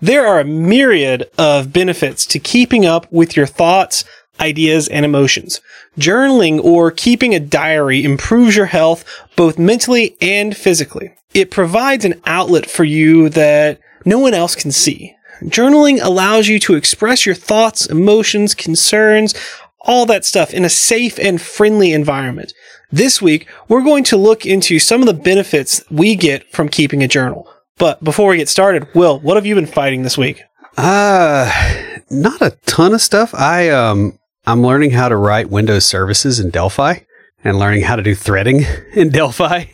There are a myriad of benefits to keeping up with your thoughts, ideas, and emotions. Journaling or keeping a diary improves your health both mentally and physically. It provides an outlet for you that no one else can see. Journaling allows you to express your thoughts, emotions, concerns, all that stuff in a safe and friendly environment. This week, we're going to look into some of the benefits we get from keeping a journal. But before we get started, Will, what have you been fighting this week? Uh, not a ton of stuff. I, um, I'm learning how to write Windows services in Delphi and learning how to do threading in Delphi,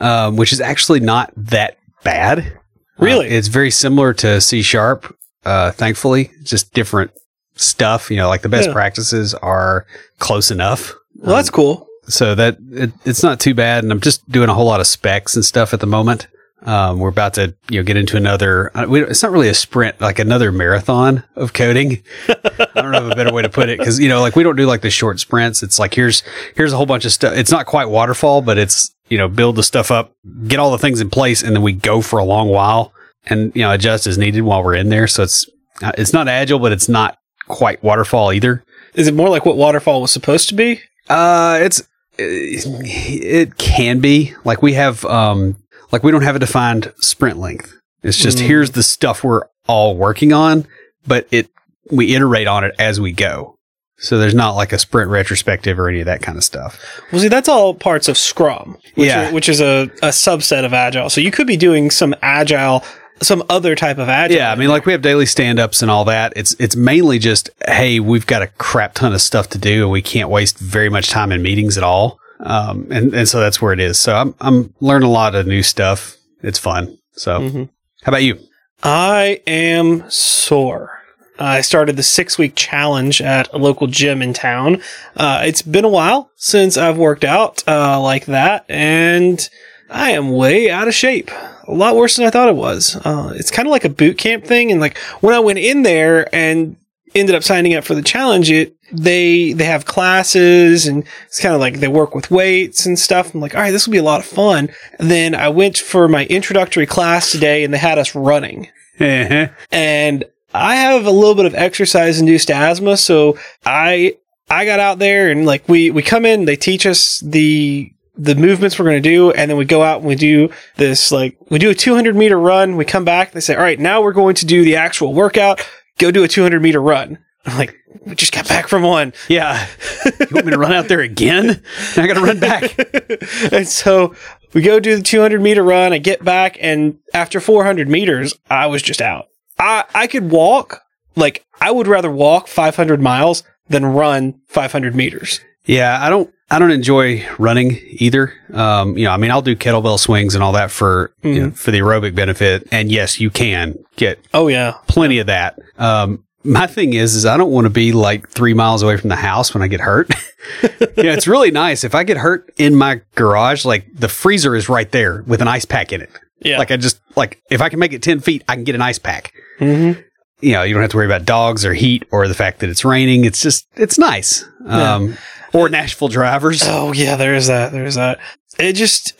um, which is actually not that bad. Really? Uh, it's very similar to C sharp, uh, thankfully, just different stuff. You know, like the best Yeah. practices are close enough. Well, that's cool. so that it, it's not too bad and i'm just doing a whole lot of specs and stuff at the moment um, we're about to you know get into another uh, we, it's not really a sprint like another marathon of coding. I don't know a better way to put it because you know like we don't do like the short sprints. It's like here's here's a whole bunch of stuff. It's not quite waterfall but it's you know build the stuff up get all the things in place and then we go for a long while and you know adjust as needed while we're in there. So it's uh, it's not agile but it's not quite waterfall either. Is it more like what Waterfall was supposed to be? uh, it's it can be. Like we have um like we don't have a defined sprint length. It's just Mm. here's the stuff we're all working on, but it we iterate on it as we go. So there's not like a sprint retrospective or any of that kind of stuff. Well, see, that's all parts of Scrum, which, Yeah. is, which is a, a subset of Agile. So you could be doing some Agile, some other type of Agile. Yeah, I mean like we have daily stand-ups and all that. It's it's mainly just hey, we've got a crap ton of stuff to do and we can't waste very much time in meetings at all. Um and and so that's where it is. So I'm I'm learning a lot of new stuff. It's fun. So Mhm. how about you? I am sore. I started the six week challenge at a local gym in town. Uh, it's been a while since I've worked out uh, like that, and I am way out of shape. A lot worse than I thought it was. Uh, it's kind of like a boot camp thing, and like when I went in there and ended up signing up for the challenge, it they they have classes and it's kind of like they work with weights and stuff. I'm like, all right, this will be a lot of fun. And then I went for my introductory class today, and they had us running uh-huh. and I have a little bit of exercise induced asthma, so I I got out there and like we we come in, they teach us the the movements we're going to do, and then we go out and we do this like we do a 200 meter run. We come back, they say, all right, now we're going to do the actual workout. Go do a 200 meter run. I'm like, we just got back from one. Yeah. you want me to run out there again? I got to run back. and so we go do the 200 meter run. I get back, and after 400 meters, I was just out. I, I could walk, like, I would rather walk 500 miles than run 500 meters. Yeah, I don't I don't enjoy running either. Um, you know, I mean, I'll do kettlebell swings and all that for you know, for the aerobic benefit. And yes, you can get Oh, yeah. plenty of that. Um, my thing is, is I don't want to be like three miles away from the house when I get hurt. yeah, it's really nice if I get hurt in my garage. Like the freezer is right there with an ice pack in it. Yeah. Like I just like if I can make it ten feet, I can get an ice pack. mm-hmm. you know, you don't have to worry about dogs or heat or the fact that it's raining. It's just, it's nice. Um, or Nashville drivers. Oh, yeah, there is that. There is that. It just,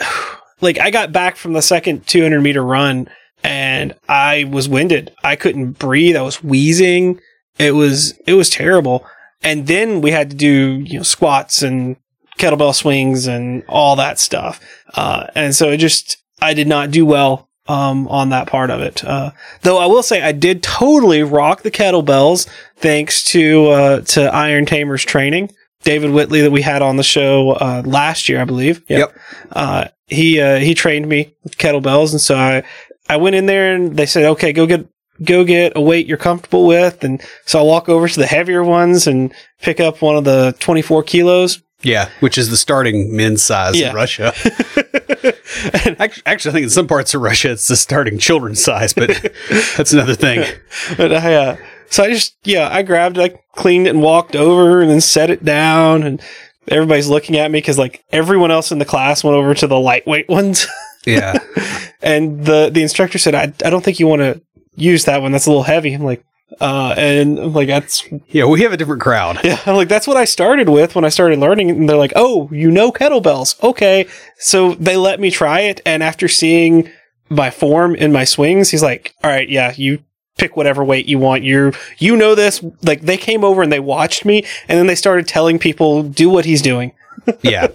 like, I got back from the second 200 meter run and I was winded. I couldn't breathe. I was wheezing. It was, it was terrible. And then we had to do, you know, squats and kettlebell swings and all that stuff. Uh, and so it just, I did not do well, um, on that part of it. Uh, though I will say I did totally rock the kettlebells thanks to, uh, to Iron Tamers training. David Whitley that we had on the show, uh, last year, I believe. Yep. Uh, he, uh, he trained me with kettlebells. And so I, I went in there and they said, okay, go get, go get a weight you're comfortable with. And so I walk over to the heavier ones and pick up one of the 24 kilos. Yeah, which is the starting men's size Yeah. in Russia. actually, actually, I think in some parts of Russia it's the starting children's size, but that's another thing. But I, uh, so I just, yeah, I grabbed it, I cleaned it and walked over and then set it down and everybody's looking at me because like everyone else in the class went over to the lightweight ones. Yeah, and the, the instructor said, I, I don't think you want to use that one. That's a little heavy. I'm like, uh, and I'm like, that's, yeah, we have a different crowd. yeah, I'm like, that's what I started with when I started learning. And they're like, oh, you know kettlebells. Okay. So they let me try it. And after seeing my form in my swings, he's like, all right, yeah, you pick whatever weight you want. You're, you know this. Like they came over and they watched me and then they started telling people, do what he's doing Yeah,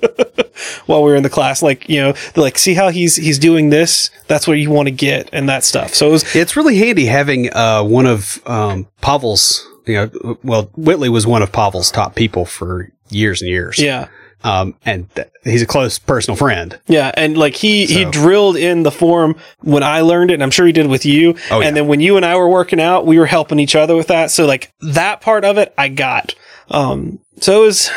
while we were in the class. Like, you know, like, see how he's, he's doing this. That's what you want to get and that stuff. So it was, it's really handy having uh, one of um, Pavel's. You know, well, Whitley was one of Pavel's top people for years and years. yeah. Um, and th- he's a close personal friend. Yeah, and like he he drilled in the form when I learned it, and I'm sure he did with you. Oh, yeah. And then when you and I were working out, we were helping each other with that. So like that part of it, I got. Um, so it was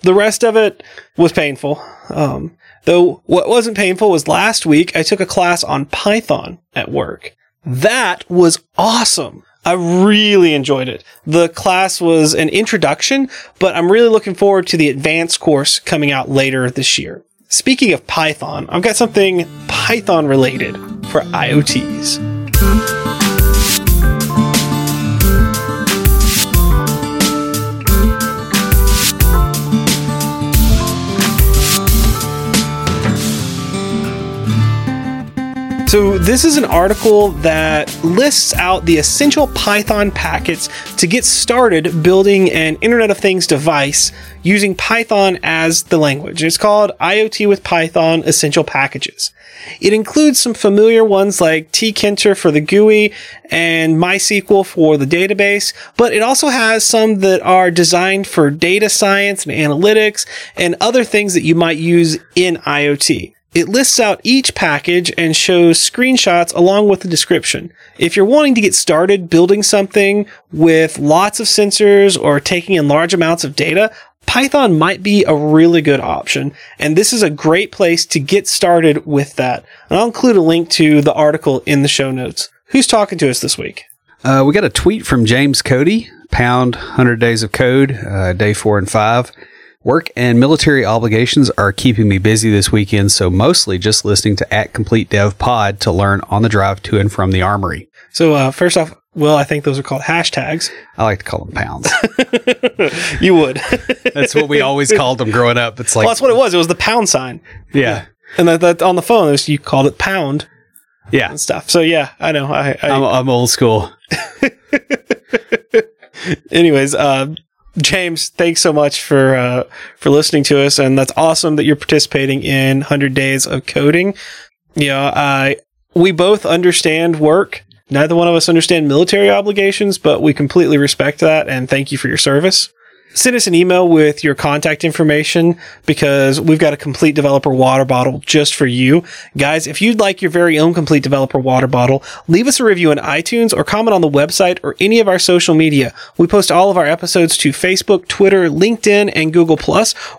the rest of it was painful. Um, though what wasn't painful was last week I took a class on Python at work. That was awesome. I really enjoyed it. The class was an introduction, but I'm really looking forward to the advanced course coming out later this year. Speaking of Python, I've got something Python related for IoTs. So, this is an article that lists out the essential Python packets to get started building an Internet of Things device using Python as the language. It's called IoT with Python Essential Packages. It includes some familiar ones like tkinter for the GUI and MySQL for the database, but it also has some that are designed for data science and analytics and other things that you might use in IoT. It lists out each package and shows screenshots along with the description. If you're wanting to get started building something with lots of sensors or taking in large amounts of data, Python might be a really good option. And this is a great place to get started with that. And I'll include a link to the article in the show notes. Who's talking to us this week? Uh, we got a tweet from James Cody, pound 100 days of code, uh, day four and five. Work and military obligations are keeping me busy this weekend, so mostly just listening to at Complete Dev Pod to learn on the drive to and from the armory. So, uh, first off, well, I think those are called hashtags. I like to call them pounds. you would. That's what we always called them growing up. It's like, well, that's what it was. It was the pound sign. yeah, And that, that on the phone, it was, you called it pound yeah. and stuff. So yeah, I know. I, I I'm, I'm old school. anyways, uh, James, thanks so much for uh, for listening to us, and that's awesome that you're participating in 100 Days of Coding. You know, I we both understand work. Neither one of us understand military obligations, but we completely respect that, and thank you for your service. Send us an email with your contact information because we've got a complete developer water bottle just for you. Guys, if you'd like your very own complete developer water bottle, leave us a review on iTunes or comment on the website or any of our social media. We post all of our episodes to Facebook, Twitter, LinkedIn, and Google+.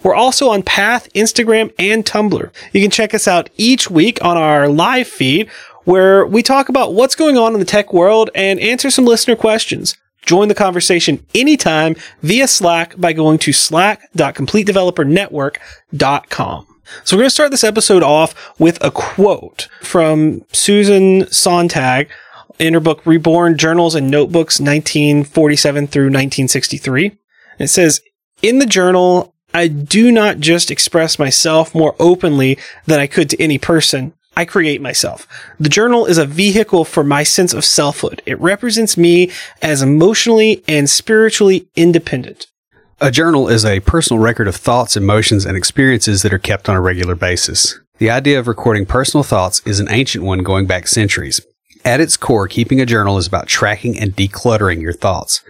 We're also on Path, Instagram, and Tumblr. You can check us out each week on our live feed where we talk about what's going on in the tech world and answer some listener questions. Join the conversation anytime via Slack by going to slack.completedevelopernetwork.com. So we're going to start this episode off with a quote from Susan Sontag in her book Reborn Journals and Notebooks 1947 through 1963. It says, in the journal, I do not just express myself more openly than I could to any person. I create myself. The journal is a vehicle for my sense of selfhood. It represents me as emotionally and spiritually independent. A journal is a personal record of thoughts, emotions, and experiences that are kept on a regular basis. The idea of recording personal thoughts is an ancient one going back centuries. At its core, keeping a journal is about tracking and decluttering your thoughts.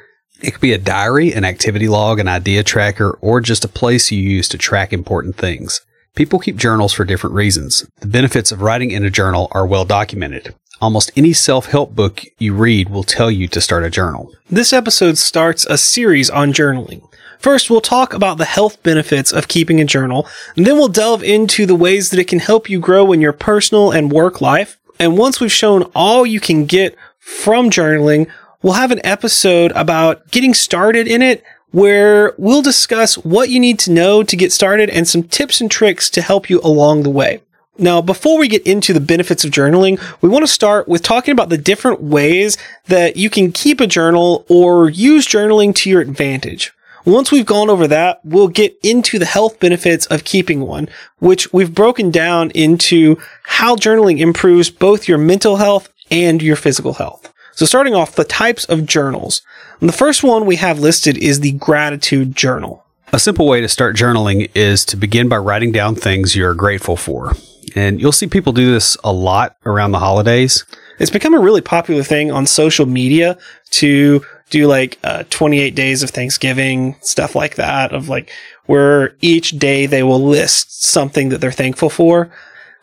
It could be a diary, an activity log, an idea tracker, or just a place you use to track important things. People keep journals for different reasons. The benefits of writing in a journal are well documented. Almost any self help book you read will tell you to start a journal. This episode starts a series on journaling. First, we'll talk about the health benefits of keeping a journal, and then we'll delve into the ways that it can help you grow in your personal and work life. And once we've shown all you can get from journaling, we'll have an episode about getting started in it where we'll discuss what you need to know to get started and some tips and tricks to help you along the way. Now, before we get into the benefits of journaling, we want to start with talking about the different ways that you can keep a journal or use journaling to your advantage. Once we've gone over that, we'll get into the health benefits of keeping one, which we've broken down into how journaling improves both your mental health and your physical health. So starting off, the types of journals. And the first one we have listed is the gratitude journal. A simple way to start journaling is to begin by writing down things you're grateful for. And you'll see people do this a lot around the holidays. It's become a really popular thing on social media to do like uh, 28 days of Thanksgiving, stuff like that, of like where each day they will list something that they're thankful for.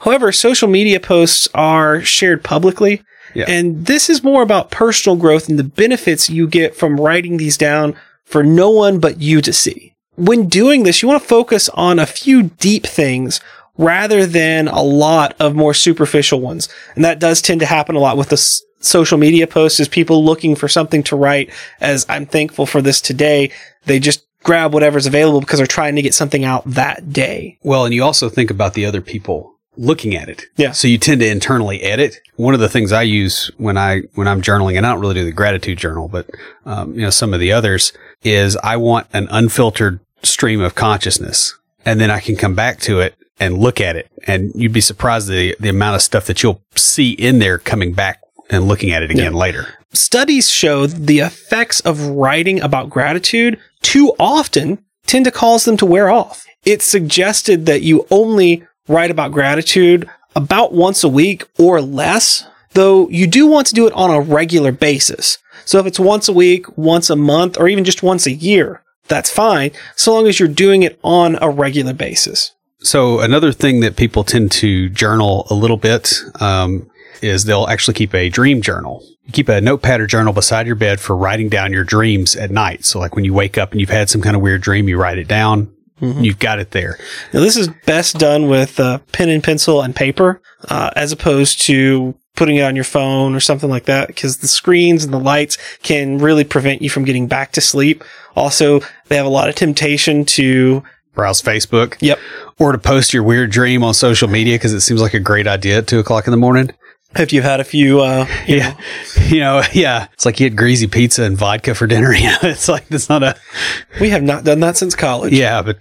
However, social media posts are shared publicly. Yeah. And this is more about personal growth and the benefits you get from writing these down for no one but you to see. When doing this, you want to focus on a few deep things rather than a lot of more superficial ones. And that does tend to happen a lot with the s- social media posts is people looking for something to write as I'm thankful for this today. They just grab whatever's available because they're trying to get something out that day. Well, and you also think about the other people looking at it. Yeah. So you tend to internally edit. One of the things I use when I when I'm journaling, and I don't really do the gratitude journal, but um, you know some of the others is I want an unfiltered stream of consciousness, and then I can come back to it and look at it, and you'd be surprised the the amount of stuff that you'll see in there coming back and looking at it again later. Studies show the effects of writing about gratitude too often tend to cause them to wear off. It's suggested that you only write about gratitude about once a week or less, though you do want to do it on a regular basis. So if it's once a week, once a month, or even just once a year, that's fine, so long as you're doing it on a regular basis. So another thing that people tend to journal a little bit um, is they'll actually keep a dream journal. You keep a notepad or journal beside your bed for writing down your dreams at night. So like when you wake up and you've had some kind of weird dream, you write it down. You've got it there. Now, this is best done with uh, pen and pencil and paper, uh, as opposed to putting it on your phone or something like that, because the screens and the lights can really prevent you from getting back to sleep. Also, they have a lot of temptation to, Browse Facebook. yep. Or to post your weird dream on social media because it seems like a great idea at two o'clock in the morning. If you've had a few, uh, you know, You know, yeah. It's like you had greasy pizza and vodka for dinner. You know, it's like, it's not a, we have not done that since college. Yeah, but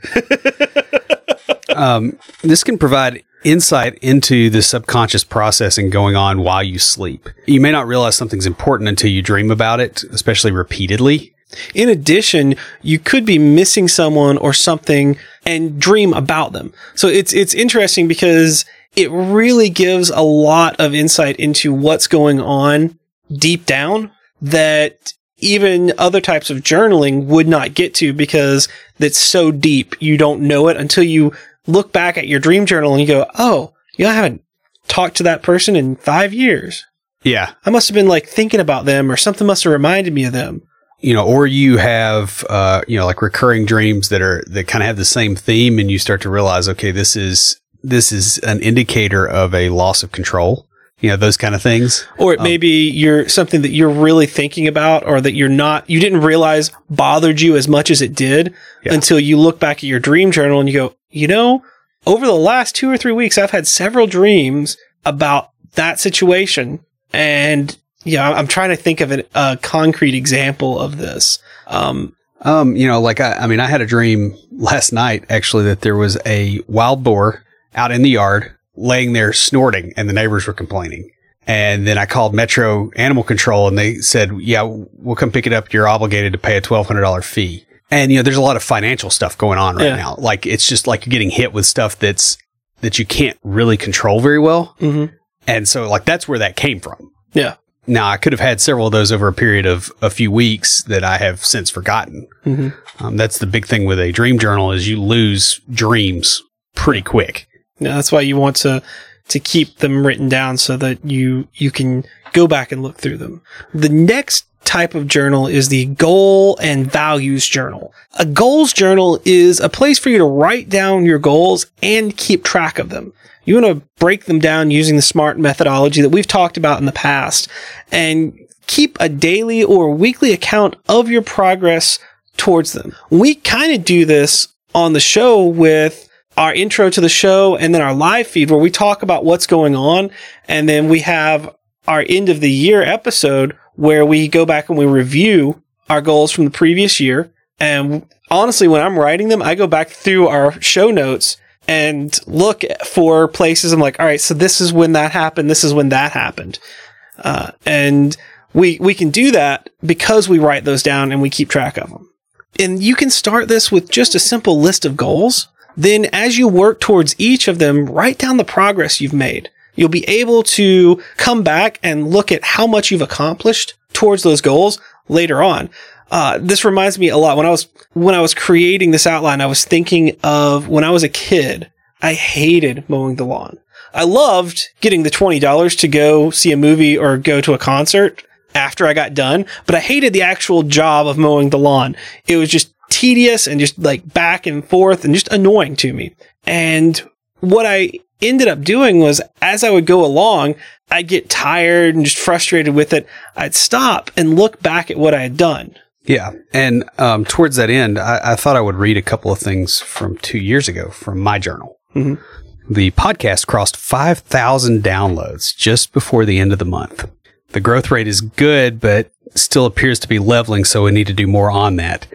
um, this can provide insight into the subconscious processing going on while you sleep. You may not realize something's important until you dream about it, especially repeatedly. In addition, you could be missing someone or something and dream about them. So it's it's interesting because it really gives a lot of insight into what's going on deep down that even other types of journaling would not get to because it's so deep. You don't know it until you look back at your dream journal and you go, "Oh, you know, I haven't talked to that person in 5 years. Yeah. I must have been like thinking about them or something must have reminded me of them." You know, or you have, uh, you know, like recurring dreams that are, that kind of have the same theme and you start to realize, okay, this is, this is an indicator of a loss of control. You know, those kind of things. Or it may be you're something that you're really thinking about or that you're not, you didn't realize bothered you as much as it did Yeah. until you look back at your dream journal and you go, you know, over the last two or three weeks, I've had several dreams about that situation. And yeah, I'm trying to think of an, a concrete example of this. Um, Um, you know, like I, I mean, I had a dream last night actually that there was a wild boar out in the yard laying there snorting and the neighbors were complaining. And then I called Metro Animal Control and they said, yeah, we'll come pick it up. You're obligated to pay a $1,200 fee. And, you know, there's a lot of financial stuff going on right Yeah. now. Like it's just like you're getting hit with stuff that's, that you can't really control very well. mhm. And so like that's where that came from. Yeah. Now I could have had several of those over a period of a few weeks that I have since forgotten. Mhm. Um, that's the big thing with a dream journal is you lose dreams pretty quick. Yeah, that's why you want to to keep them written down so that you you can go back and look through them. The next type of journal is the goal and values journal. A goals journal is a place for you to write down your goals and keep track of them. You want to break them down using the SMART methodology that we've talked about in the past and keep a daily or weekly account of your progress towards them. We kind of do this on the show with our intro to the show and then our live feed where we talk about what's going on. And then we have our end of the year episode where we go back and we review our goals from the previous year. And honestly, when I'm writing them, I go back through our show notes and look for places. I'm like, all right, so this is when that happened. This is when that happened. Uh, and we, we can do that because we write those down and we keep track of them. And you can start this with just a simple list of goals. Then as you work towards each of them, write down the progress you've made. You'll be able to come back and look at how much you've accomplished towards those goals later on. Uh, this reminds me a lot when I was when I was creating this outline. I was thinking of when I was a kid. I hated mowing the lawn. I loved getting the twenty dollars to go see a movie or go to a concert after I got done, but I hated the actual job of mowing the lawn. It was just tedious and just like back and forth and just annoying to me. And what I ended up doing was as I would go along, I'd get tired and just frustrated with it. I'd stop and look back at what I had done. Yeah. And um, towards that end, I, I, thought I would read a couple of things from two years ago from my journal. Mm-hmm. The podcast crossed 5,000 downloads just before the end of the month. The growth rate is good, but still appears to be leveling, so we need to do more on that.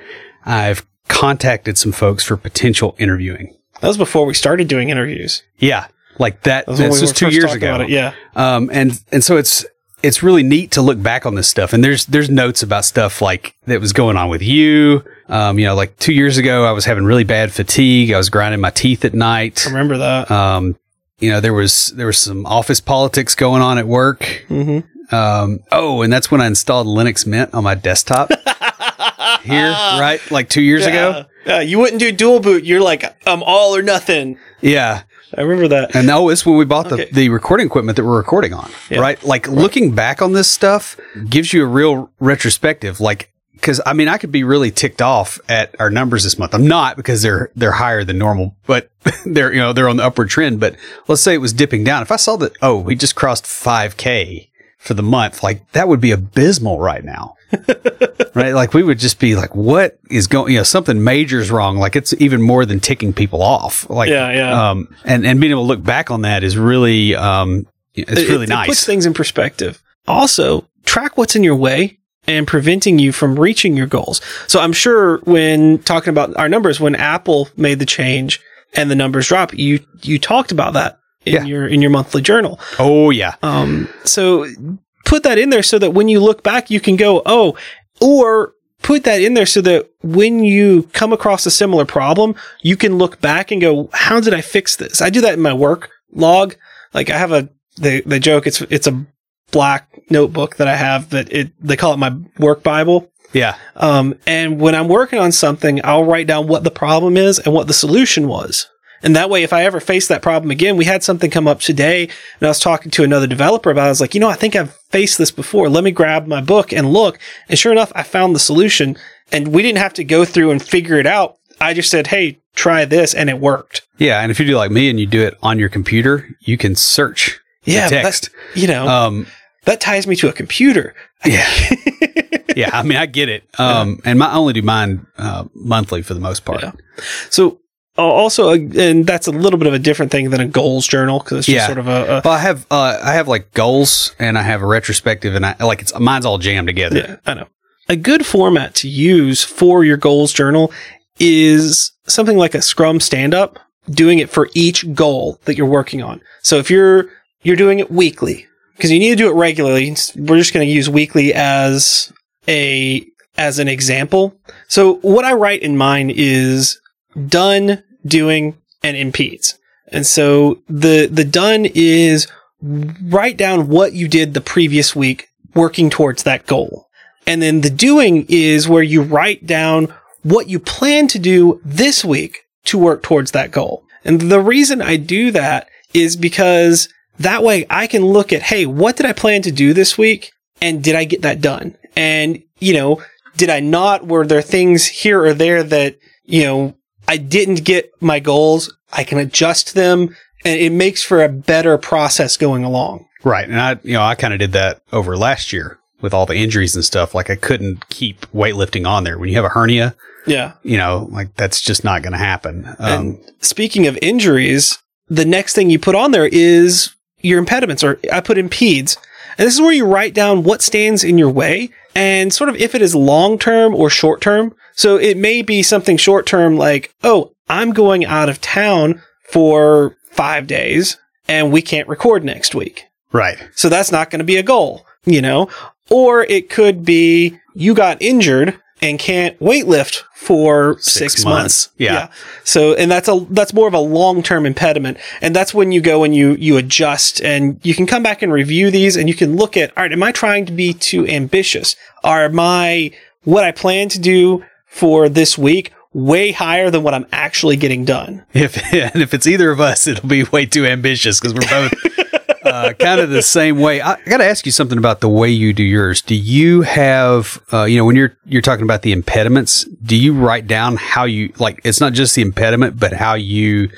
I've contacted some folks for potential interviewing. That was before we started doing interviews. Yeah, like that. that was this was two years ago. Yeah. Um, and and so it's it's really neat to look back on this stuff. And there's there's notes about stuff like that was going on with you. Um, you know, like two years ago, I was having really bad fatigue. I was grinding my teeth at night. I remember that. Um, you know, there was there was some office politics going on at work. Mm-hmm. Um, oh, and that's when I installed Linux Mint on my desktop. Here, right? Like two years yeah. ago. Yeah, you wouldn't do dual boot. You're like, I'm all or nothing. Yeah. I remember that. And that was when we bought the, okay. the recording equipment that we're recording on, yeah. right? Like right. looking back on this stuff gives you a real retrospective. Like, cause I mean, I could be really ticked off at our numbers this month. I'm not because they're, they're higher than normal, but they're, you know, they're on the upward trend. But let's say it was dipping down. If I saw that, oh, we just crossed 5K for the month, like that would be abysmal right now. right? Like we would just be like, what is going, you know, something major is wrong. Like it's even more than ticking people off. Like, yeah, yeah. Um, and, and being able to look back on that is really, um, it's it, really it, nice. It puts things in perspective. Also, track what's in your way and preventing you from reaching your goals. So I'm sure when talking about our numbers, when Apple made the change and the numbers drop, you, you talked about that in yeah. your, in your monthly journal. Oh yeah. Um, so put that in there so that when you look back, you can go, oh, or put that in there so that when you come across a similar problem, you can look back and go, how did I fix this? I do that in my work log. Like I have a, the, the joke, it's, it's a black notebook that I have that it, they call it my work Bible. Yeah. Um, and when I'm working on something, I'll write down what the problem is and what the solution was. And that way, if I ever face that problem again, we had something come up today and I was talking to another developer about it. I was like, you know, I think I've faced this before. Let me grab my book and look. And sure enough, I found the solution and we didn't have to go through and figure it out. I just said, Hey, try this. And it worked. Yeah. And if you do like me and you do it on your computer, you can search yeah, text. you know, um, that ties me to a computer. Yeah. yeah. I mean, I get it. Um, and my, I only do mine, uh, monthly for the most part. Yeah. So also, uh, and that's a little bit of a different thing than a goals journal because it's just yeah. sort of a. a well, I have uh, I have like goals and I have a retrospective and I like it's mine's all jammed together. Yeah, I know. A good format to use for your goals journal is something like a Scrum stand up, doing it for each goal that you're working on. So if you're you're doing it weekly because you need to do it regularly, we're just going to use weekly as a as an example. So what I write in mine is done doing, and impedes. And so the, the done is write down what you did the previous week working towards that goal. And then the doing is where you write down what you plan to do this week to work towards that goal. And the reason I do that is because That way I can look at, hey, what did I plan to do this week? And did I get that done? And, you know, did I not? Were there things here or there that, you know, I didn't get my goals? I can adjust them and it makes for a better process going along. Right. And I, you know, I kind of did that over last year with all the injuries and stuff. Like I couldn't keep weightlifting on there. When you have a hernia, Yeah. you know, like that's just not going to happen. Um, And speaking of injuries, the next thing you put on there is your impediments, or I put impedes. And this is where you write down what stands in your way and sort of if it is long term or short term. So it may be something short term like, oh, I'm going out of town for five days and we can't record next week. right. So that's not going to be a goal, you know? Or it could be you got injured and can't weightlift for six, Six months. months. Yeah. So, and that's a, that's more of a long-term impediment. And that's when you go and you, you adjust and you can come back and review these and you can look at, all right, am I trying to be too ambitious? Are my, what I plan to do for this week way higher than what I'm actually getting done? If and if it's either of us, it'll be way too ambitious because we're both uh, kind of the same way. I, I got to ask you something about the way you do yours. Do you have, uh, you know, when you're you're talking about the impediments, do you write down how you like? It's not just the impediment, but how you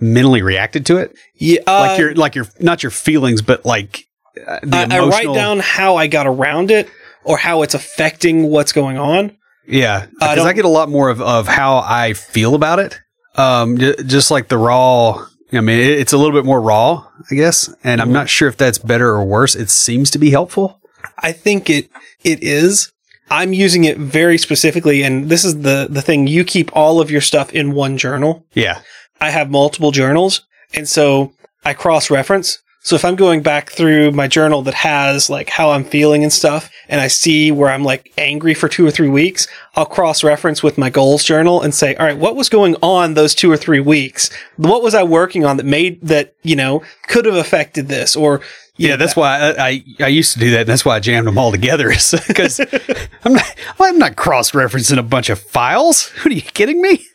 mentally reacted to it. Yeah. Like your like your not your feelings, but like uh, the I, I write down how I got around it or how it's affecting what's going on. Yeah, I because I, don't- get a lot more of, of how I feel about it. Um, j- just like the raw. I mean, it's a little bit more raw, I guess, and I'm not sure if that's better or worse. It seems to be helpful. I think it it is. I'm using it very specifically, and this is the the thing. You keep all of your stuff in one journal. Yeah, I have multiple journals, and so I cross reference. So if I'm going back through my journal that has like how I'm feeling and stuff, and I see where I'm like angry for two or three weeks, I'll cross reference with my goals journal and say, all right, what was going on those two or three weeks? What was I working on that made that, you know, could have affected this or, you yeah. That's why I, I I used to do that. And that's why I jammed them all together. Is because I'm not I'm not cross referencing a bunch of files. What are you kidding me?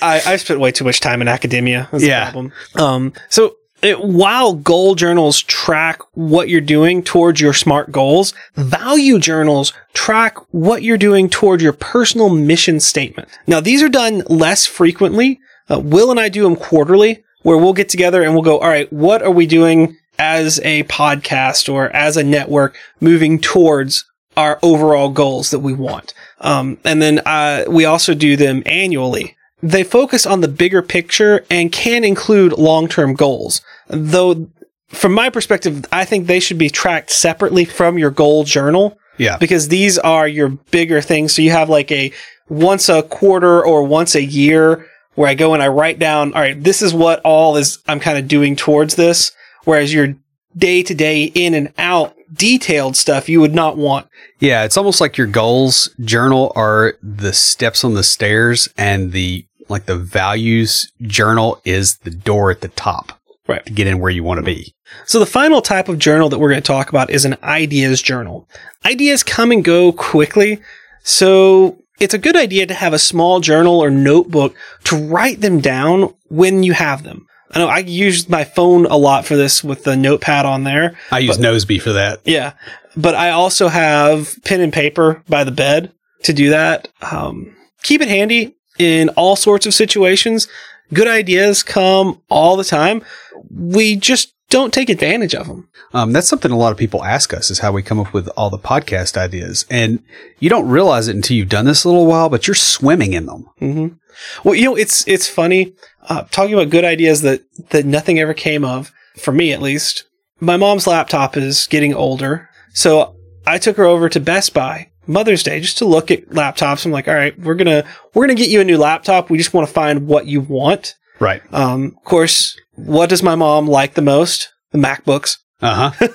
I, I spent way too much time in academia. That's Yeah. Um, so it, while goal journals track what you're doing towards your smart goals, value journals track what you're doing toward your personal mission statement. Now, these are done less frequently. Uh, Will and I do them quarterly where we'll get together and we'll go, all right, what are we doing as a podcast or as a network moving towards our overall goals that we want. Um, and then uh, we also do them annually. They focus on the bigger picture and can include long-term goals. Though, from my perspective, I think they should be tracked separately from your goal journal Yeah, because these are your bigger things. So you have like a once a quarter or once a year where I go and I write down, all right, this is what all is I'm kind of doing towards this. Whereas your day to day in and out detailed stuff you would not want. Yeah, it's almost like your goals journal are the steps on the stairs and the like the values journal is the door at the top. Right. To get in where you want to be. So the final type of journal that we're going to talk about is an ideas journal. Ideas come and go quickly. So it's a good idea to have a small journal or notebook to write them down when you have them. I know I use my phone a lot for this with the notepad on there. I use Nozbe for that. Yeah. But I also have pen and paper by the bed to do that. Um, keep it handy in all sorts of situations. Good ideas come all the time. We just don't take advantage of them. Um, that's something a lot of people ask us is how we come up with all the podcast ideas. And you don't realize it until you've done this a little while, but you're swimming in them. hmm Well, you know, it's it's funny uh, talking about good ideas that that nothing ever came of. For me, at least, my mom's laptop is getting older, so I took her over to Best Buy Mother's Day just to look at laptops. I'm like, all right, we're gonna we're gonna get you a new laptop. We just want to find what you want. Right. Um, of course, what does my mom like the most? The MacBooks. Uh huh.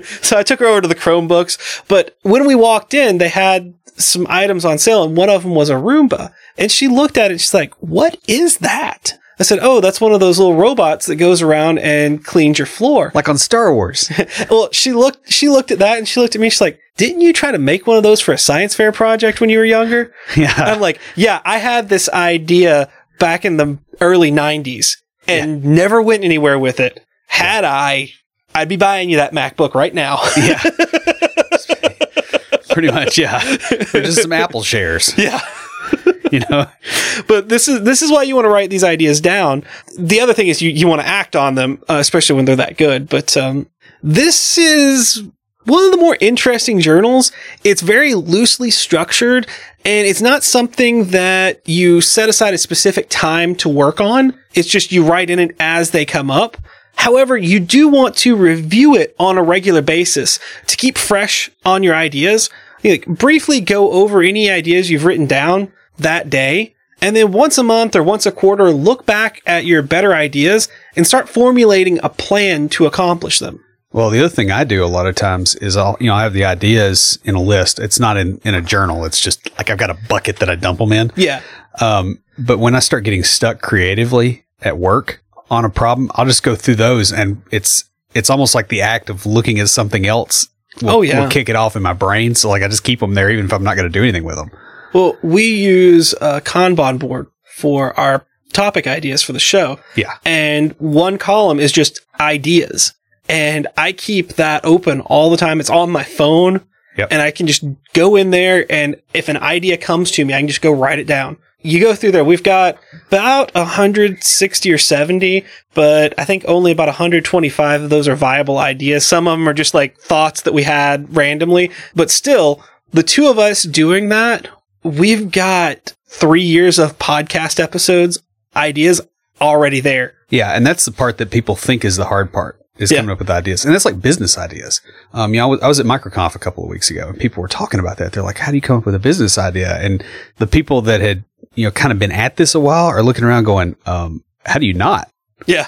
so I took her over to the Chromebooks. But when we walked in, they had some items on sale, and one of them was a Roomba. And she looked at it. She's like, "What is that?" I said, "Oh, that's one of those little robots that goes around and cleans your floor." like on Star Wars. well, she looked. She looked at that, and she looked at me. She's like, "Didn't you try to make one of those for a science fair project when you were younger?" yeah. I'm like, "Yeah, I had this idea back in the early '90s." and never went anywhere with it. Had I, I'd be buying you that MacBook right now. Yeah. Pretty much, yeah. Or just some Apple shares, yeah. you know? But this is this is why you want to write these ideas down. The other thing is you, you want to act on them, uh, especially when they're that good. But um, this is one of the more interesting journals. It's very loosely structured, and it's not something that you set aside a specific time to work on. It's just you write in it as they come up. However, you do want to review it on a regular basis to keep fresh on your ideas. Like, briefly go over any ideas you've written down that day. And then once a month or once a quarter, look back at your better ideas and start formulating a plan to accomplish them. Well, the other thing I do a lot of times is I'll, you know, I have the ideas in a list. It's not in, in a journal. It's just like I've got a bucket that I dump them in. Yeah. Um, but when I start getting stuck creatively at work on a problem, I'll just go through those and it's, it's almost like the act of looking at something else. Will, Oh, yeah. will kick it off in my brain. So like I just keep them there even if I'm not going to do anything with them. Well, we use a Kanban board for our topic ideas for the show. Yeah. And one column is just ideas. And I keep that open all the time. It's on my phone. Yep. And I can just go in there and if an idea comes to me, I can just go write it down. You go through there. We've got about 160 or 70, but I think only about 125 of those are viable ideas. Some of them are just like thoughts that we had randomly, but still the two of us doing that, we've got three years of podcast episodes, ideas already there. Yeah, and that's the part that people think is the hard part is Yeah. coming up with ideas, and that's like business ideas. Um, you know, I was, I was at MicroConf a couple of weeks ago, and people were talking about that. They're like, "How do you come up with a business idea?" And the people that had you know kind of been at this a while are looking around, going, um, "How do you not?" Yeah.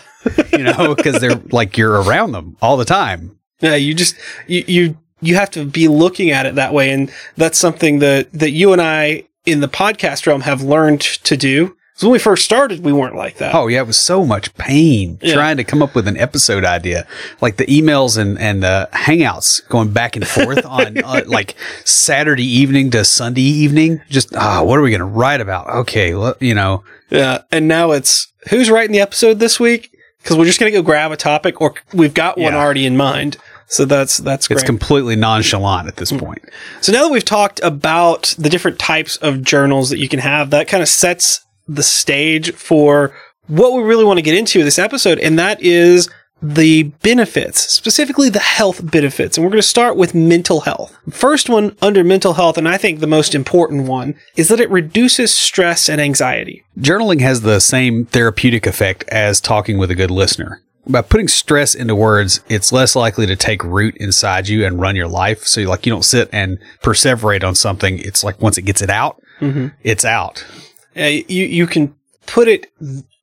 You know, because they're like you're around them all the time. Yeah, you just you you you have to be looking at it that way, and that's something that that you and I in the podcast realm have learned to do. So when we first started, we weren't like that. Oh yeah, it was so much pain Yeah. trying to come up with an episode idea, like the emails and and the hangouts going back and forth on uh, like Saturday evening to Sunday evening. Just ah, what are we going to write about? Okay, well, you know, Yeah, and now it's who's writing the episode this week because we're just gonna go grab a topic, or we've got one Yeah. already in mind. So that's that's great. it's completely nonchalant at this mm. point. So now that we've talked about the different types of journals that you can have, that kind of sets the stage for what we really want to get into this episode, and that is the benefits, specifically the health benefits. And we're going to start with mental health. First one under mental health, and I think the most important one, is that it reduces stress and anxiety. Journaling has the same therapeutic effect as talking with a good listener. By putting stress into words, it's less likely to take root inside you and run your life. So, like, you don't sit and perseverate on something. It's like once it gets it out, it's out. Uh, you you can put it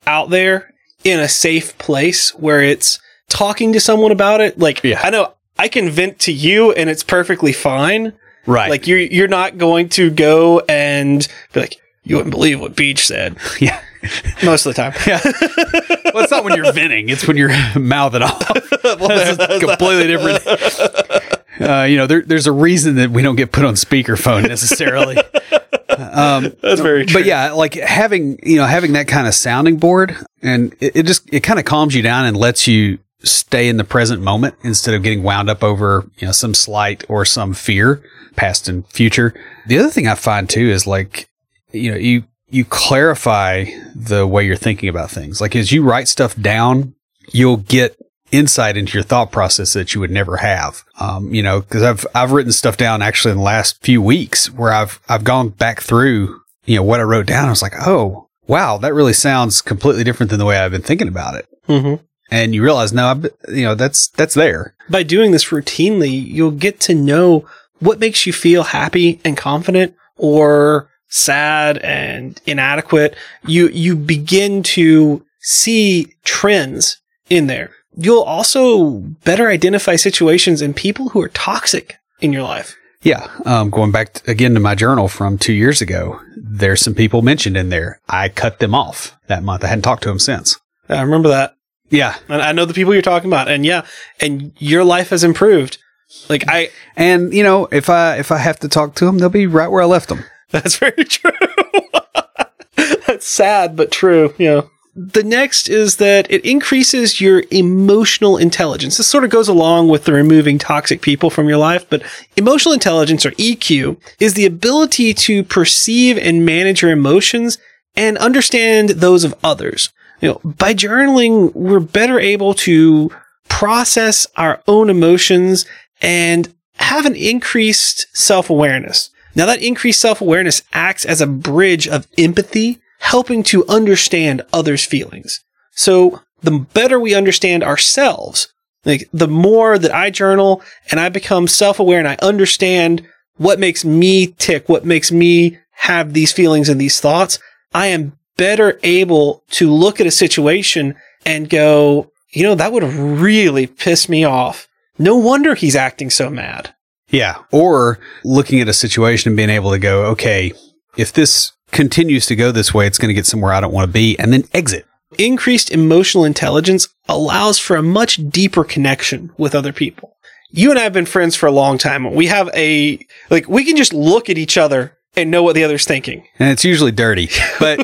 out there in a safe place where it's talking to someone about it. Like Yeah. I know I can vent to you and it's perfectly fine. Right. Like you're you're not going to go and be like you wouldn't believe what Beach said yeah. most of the time. Yeah. well, it's not when you're venting; it's when you're mouthing off. well, That's completely different. Uh, you know, there, there's a reason that we don't get put on speakerphone necessarily. Um, That's very true. but yeah, like having you know having that kind of sounding board, and it, it just it kind of calms you down and lets you stay in the present moment instead of getting wound up over you know some slight or some fear, past and future. The other thing I find too is like you know you you clarify the way you're thinking about things. Like as you write stuff down, you'll get insight into your thought process that you would never have. Um, you know, because I've I've written stuff down actually in the last few weeks where I've I've gone back through you know what I wrote down. I was like, oh wow, that really sounds completely different than the way I've been thinking about it. Mhm. And you realize, no, I've, you know, that's that's there. By doing this routinely, you'll get to know what makes you feel happy and confident or sad and inadequate. You you begin to see trends in there. You'll also better identify situations and people who are toxic in your life. Yeah. Um, going back again to my journal from two years ago, there's some people mentioned in there. I cut them off that month. I hadn't talked to them since. I remember that. Yeah. And I know the people you're talking about. And yeah, and your life has improved. Like I And you know, if I if I have to talk to them, they'll be right where I left them. That's very true. that's sad but true. Yeah. the next is that it increases your emotional intelligence. This sort of goes along with the removing toxic people from your life, but emotional intelligence or EQ is the ability to perceive and manage your emotions and understand those of others. You know, by journaling, we're better able to process our own emotions and have an increased self-awareness. Now that increased self-awareness acts as a bridge of empathy, helping to understand others' feelings. So the better we understand ourselves, like the more that I journal and I become self-aware and I understand what makes me tick, what makes me have these feelings and these thoughts, I am better able to look at a situation and go, you know, that would really piss me off. No wonder he's acting so mad. Yeah. Or looking at a situation and being able to go, okay, if this continues to go this way, it's going to get somewhere I don't want to be and then exit. Increased emotional intelligence allows for a much deeper connection with other people. You and I have been friends for a long time. We have a, like, we can just look at each other and know what the other's thinking. And it's usually dirty, but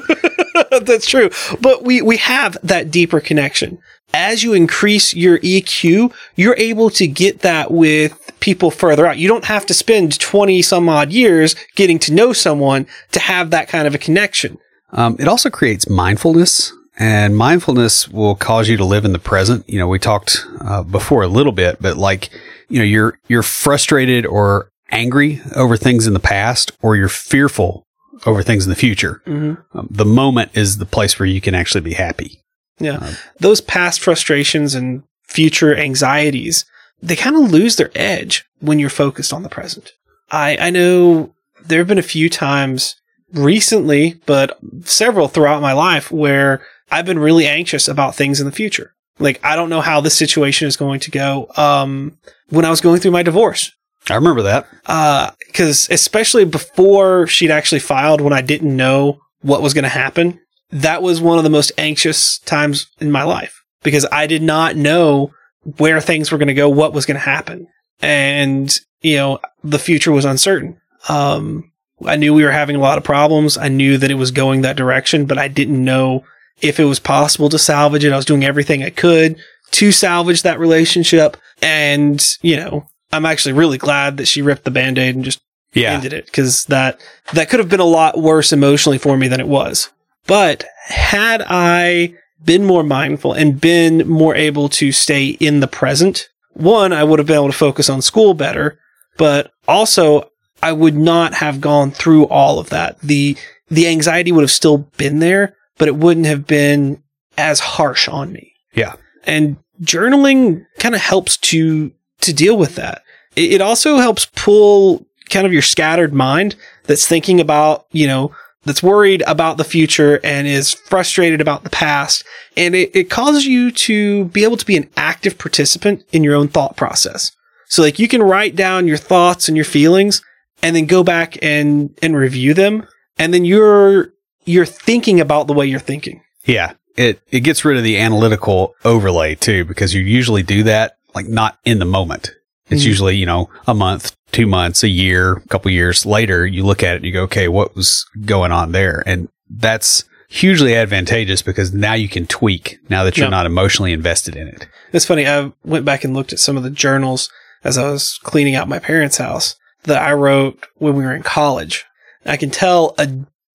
that's true. But we, we have that deeper connection. As you increase your EQ, you're able to get that with people further out. You don't have to spend 20 some odd years getting to know someone to have that kind of a connection. Um, it also creates mindfulness and mindfulness will cause you to live in the present. You know, we talked uh, before a little bit, but like, you know, you're, you're frustrated or angry over things in the past or you're fearful over things in the future. Mm-hmm. Um, the moment is the place where you can actually be happy. Yeah. Uh, Those past frustrations and future anxieties, they kind of lose their edge when you're focused on the present. I, I know there have been a few times recently, but several throughout my life where I've been really anxious about things in the future. Like, I don't know how this situation is going to go. Um, when I was going through my divorce, I remember that. Uh, cause especially before she'd actually filed when I didn't know what was going to happen, that was one of the most anxious times in my life because I did not know where things were going to go, what was going to happen. And, you know, the future was uncertain. Um, I knew we were having a lot of problems. I knew that it was going that direction, but I didn't know if it was possible to salvage it. I was doing everything I could to salvage that relationship. And, you know, I'm actually really glad that she ripped the band-aid and just yeah. ended it because that that could have been a lot worse emotionally for me than it was. But had I been more mindful and been more able to stay in the present, one, I would have been able to focus on school better, but also I would not have gone through all of that. The the anxiety would have still been there, but it wouldn't have been as harsh on me. Yeah. And journaling kind of helps to to deal with that. It also helps pull kind of your scattered mind that's thinking about, you know, that's worried about the future and is frustrated about the past. And it, it causes you to be able to be an active participant in your own thought process. So like you can write down your thoughts and your feelings and then go back and, and review them. And then you're, you're thinking about the way you're thinking. Yeah. It, it gets rid of the analytical overlay too, because you usually do that like not in the moment. It's mm-hmm. usually, you know, a month, two months, a year, a couple years later, you look at it and you go, okay, what was going on there? And that's hugely advantageous because now you can tweak now that you're yeah. not emotionally invested in it. It's funny. I went back and looked at some of the journals as I was cleaning out my parents' house that I wrote when we were in college. I can tell a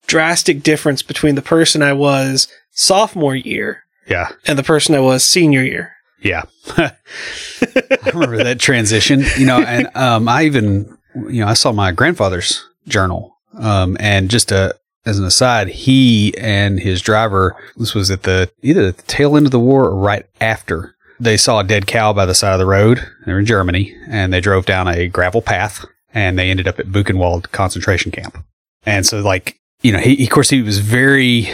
drastic difference between the person I was sophomore year yeah. and the person I was senior year. Yeah. I remember that transition, you know, and um, I even, you know, I saw my grandfather's journal. Um, and just a, as an aside, he and his driver, this was at the either at the tail end of the war or right after. They saw a dead cow by the side of the road. They were in Germany and they drove down a gravel path and they ended up at Buchenwald concentration camp. And so, like, you know, he, of course, he was very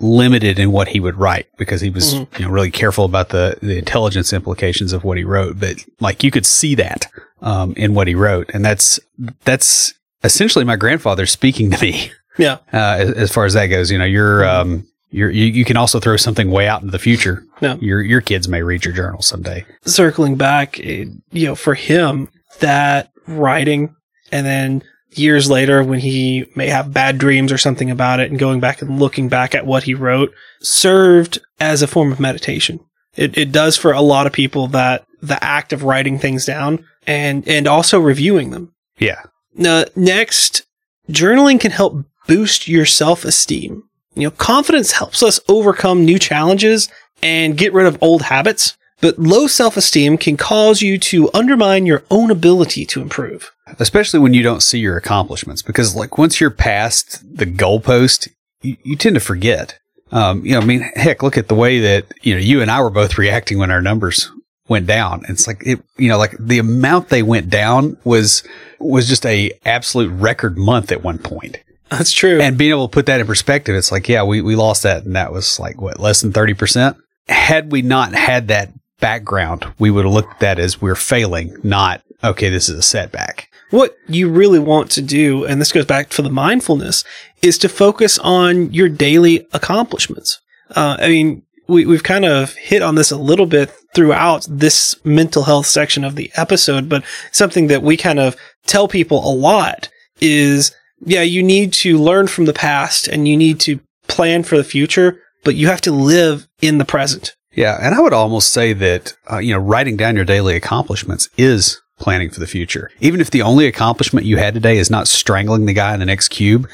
limited in what he would write because he was mm-hmm. you know really careful about the the intelligence implications of what he wrote but like you could see that um, in what he wrote and that's that's essentially my grandfather speaking to me yeah uh, as, as, far as that goes you know you're mm-hmm. um you're, you, you can also throw something way out into the future. Yeah. Your your kids may read your journal someday. Circling back, you know, for him, that writing and then years later when he may have bad dreams or something about it and going back and looking back at what he wrote served as a form of meditation. It, it does for a lot of people that the act of writing things down and, and also reviewing them. Yeah. Now, next, journaling can help boost your self esteem. You know, confidence helps us overcome new challenges and get rid of old habits, but low self esteem can cause you to undermine your own ability to improve. Especially when you don't see your accomplishments, because like once you're past the goalpost, you, you tend to forget. Um, you know, I mean, heck, look at the way that, you know, you and I were both reacting when our numbers went down. It's like it, you know, like the amount they went down was was just a absolute record month at one point. That's true. And being able to put that in perspective, it's like, yeah, we, we lost that and that was like what, less than 30%. Had we not had that background, we would have looked at that as we're failing, not, okay, this is a setback. What you really want to do, and this goes back to the mindfulness, is to focus on your daily accomplishments. Uh, I mean, we, we've kind of hit on this a little bit throughout this mental health section of the episode, but something that we kind of tell people a lot is, yeah, you need to learn from the past and you need to plan for the future, but you have to live in the present. Yeah. And I would almost say that, uh, you know, writing down your daily accomplishments is planning for the future. Even if the only accomplishment you had today is not strangling the guy in the next cube,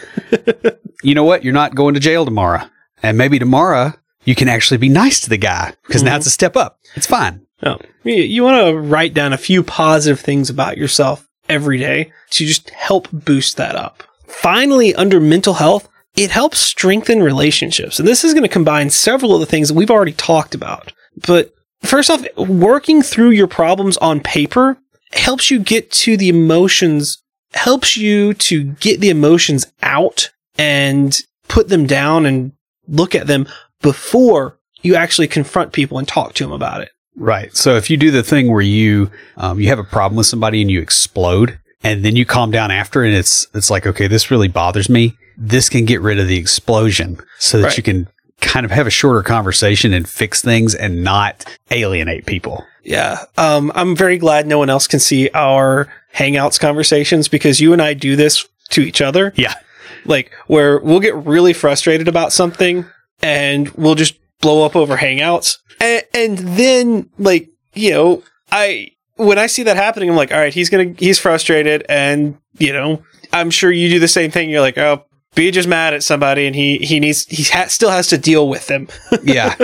you know what? You're not going to jail tomorrow. And maybe tomorrow you can actually be nice to the guy because now mm-hmm. it's a step up. It's fine. Oh, you, you want to write down a few positive things about yourself every day to just help boost that up. Finally, under mental health, it helps strengthen relationships. And this is going to combine several of the things that we've already talked about. But first off, working through your problems on paper helps you get to the emotions, helps you to get the emotions out and put them down and look at them before you actually confront people and talk to them about it. Right. So if you do the thing where you um, you have a problem with somebody and you explode, and then you calm down after, and it's it's like okay, this really bothers me. This can get rid of the explosion, so that Right. you can kind of have a shorter conversation and fix things and not alienate people. Yeah. Um, I'm very glad no one else can see our Hangouts conversations because you and I do this to each other. Yeah. Like, where we'll get really frustrated about something and we'll just blow up over Hangouts. And, and then, like, you know, I, when I see that happening, I'm like, all right, he's gonna, he's frustrated. And, you know, I'm sure you do the same thing. You're like, oh, be just mad at somebody and he, he needs, he ha- still has to deal with them. Yeah.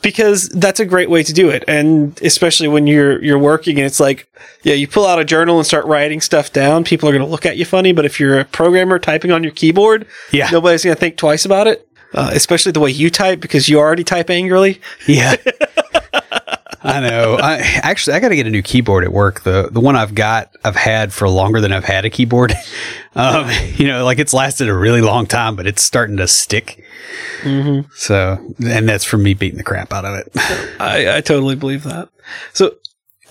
because that's a great way to do it and especially when you're you're working and it's like yeah you pull out a journal and start writing stuff down people are going to look at you funny but if you're a programmer typing on your keyboard Yeah. nobody's going to think twice about it uh, especially the way you type because you already type angrily Yeah. I know. I actually I got to get a new keyboard at work. The the one I've got I've had for longer than I've had a keyboard. Um, you know, like it's lasted a really long time, but it's starting to stick. mm-hmm. So, and that's from me beating the crap out of it. I, I totally believe that so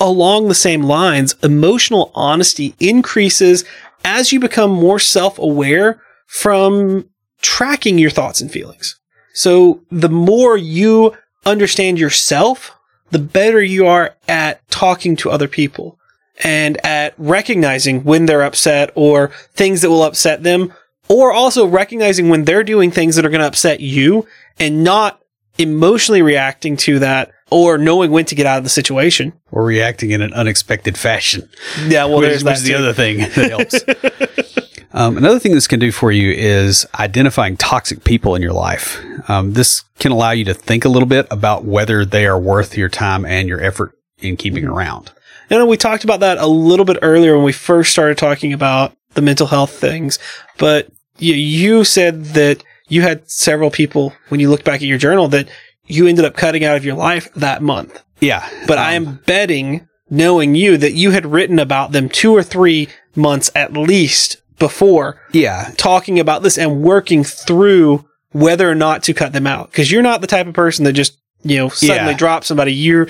along the same lines emotional honesty increases as you become more self-aware from tracking your thoughts and feelings So the more you understand yourself, the better you are at talking to other people and at recognizing when they're upset or things that will upset them, or also recognizing when they're doing things that are going to upset you and not emotionally reacting to that or knowing when to get out of the situation. or reacting in an unexpected fashion. Yeah, well, which, there's which that is the too. other thing that helps. um, another thing this can do for you is identifying toxic people in your life. Um, this can allow you to think a little bit about whether they are worth your time and your effort in keeping Mm-hmm. around. I know we talked about that a little bit earlier when we first started talking about the mental health things, but you, you said that you had several people when you look back at your journal that you ended up cutting out of your life that month. Yeah, But I um, am betting, knowing you, that you had written about them two or three months at least before yeah, talking about this and working through whether or not to cut them out. Cause you're not the type of person that just, you know, suddenly Yeah. drop somebody. You're,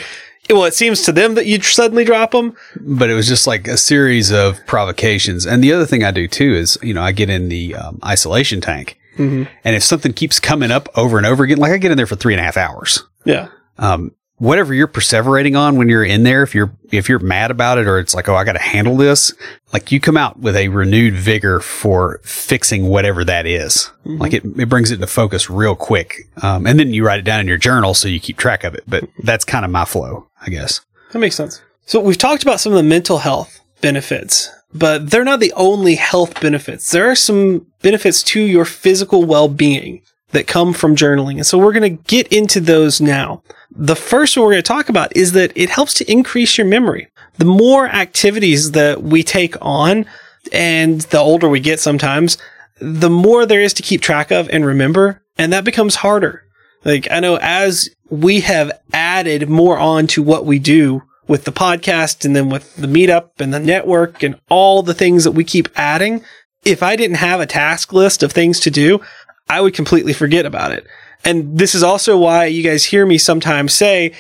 well, it seems to them that you suddenly drop them. but it was just like a series of provocations. And the other thing I do too is, you know, I get in the um, isolation tank, Mm-hmm. and if something keeps coming up over and over again, like I get in there for three and a half hours. Yeah. Um, whatever you're perseverating on when you're in there, if you're if you're mad about it or it's like, oh, I got to handle this, like you come out with a renewed vigor for fixing whatever that is. Like it, it brings it into focus real quick, um, and then you write it down in your journal so you keep track of it. But that's kind of my flow, I guess. That makes sense. So we've talked about some of the mental health benefits, but they're not the only health benefits. There are some benefits to your physical well-being that come from journaling. And so we're going to get into those now. The first one we're going to talk about is that it helps to increase your memory. The more activities that we take on and the older we get sometimes, the more there is to keep track of and remember. And that becomes harder. Like I know as we have added more on to what we do with the podcast and then with the meetup and the network and all the things that we keep adding, if I didn't have a task list of things to do, I would completely forget about it. And this is also why you guys hear me sometimes say,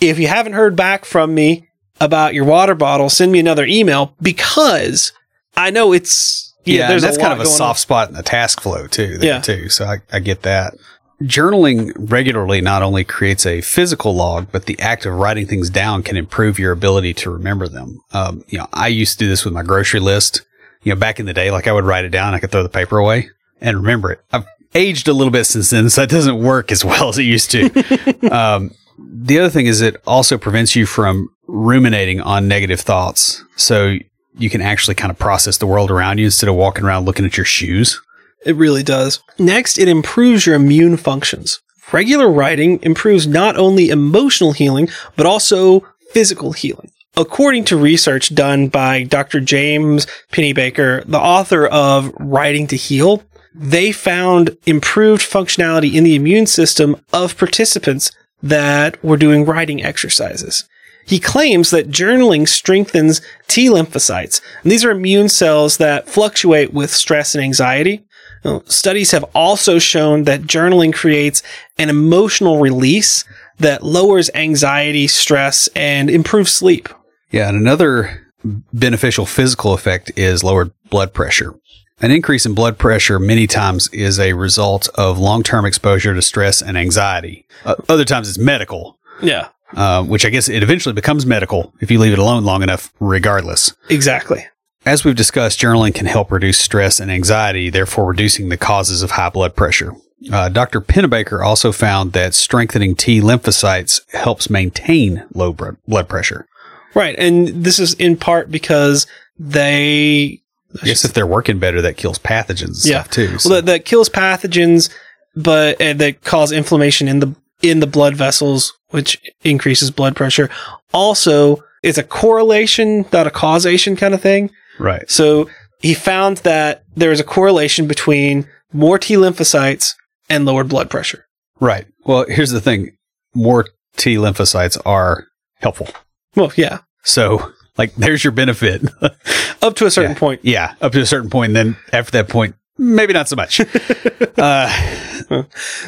if you haven't heard back from me about your water bottle, send me another email because I know it's, Yeah, there's that's kind of a soft spot in the task flow too. There Yeah. too. So I, I get that. Journaling regularly not only creates a physical log, but the act of writing things down can improve your ability to remember them. Um, you know, I used to do this with my grocery list. You know, back in the day, like I would write it down, I could throw the paper away and remember it. I've aged a little bit since then, so it doesn't work as well as it used to. um, the other thing is it also prevents you from ruminating on negative thoughts. So you can actually kind of process the world around you instead of walking around looking at your shoes. It really does. Next, it improves your immune functions. Regular writing improves not only emotional healing, but also physical healing. According to research done by Dr. James Pennebaker, the author of Writing to Heal, they found improved functionality in the immune system of participants that were doing writing exercises. He claims that journaling strengthens T lymphocytes. And these are immune cells that fluctuate with stress and anxiety. Now, Studies have also shown that journaling creates an emotional release that lowers anxiety, stress, and improves sleep. Yeah, and another beneficial physical effect is lowered blood pressure. An increase in blood pressure many times is a result of long-term exposure to stress and anxiety. Uh, other times it's medical, Yeah, uh, which I guess it eventually becomes medical if you leave it alone long enough, regardless. exactly. As we've discussed, journaling can help reduce stress and anxiety, therefore reducing the causes of high blood pressure. Uh, Dr. Pennebaker also found that strengthening T lymphocytes helps maintain low blood pressure. Right. And this is in part because they I guess if they're working better, that kills pathogens and Yeah. stuff too. so- well, that, that kills pathogens, but uh, that cause inflammation in the in the blood vessels, which increases blood pressure. Also, it's a correlation, not a causation kind of thing. right. So he found that there is a correlation between more T lymphocytes and lowered blood pressure. Right. Well, here's the thing. More T lymphocytes are helpful. Well, yeah, So, like, there's your benefit. up to a certain Yeah. point. yeah. Up to a certain point. And then after that point, maybe not so much. uh,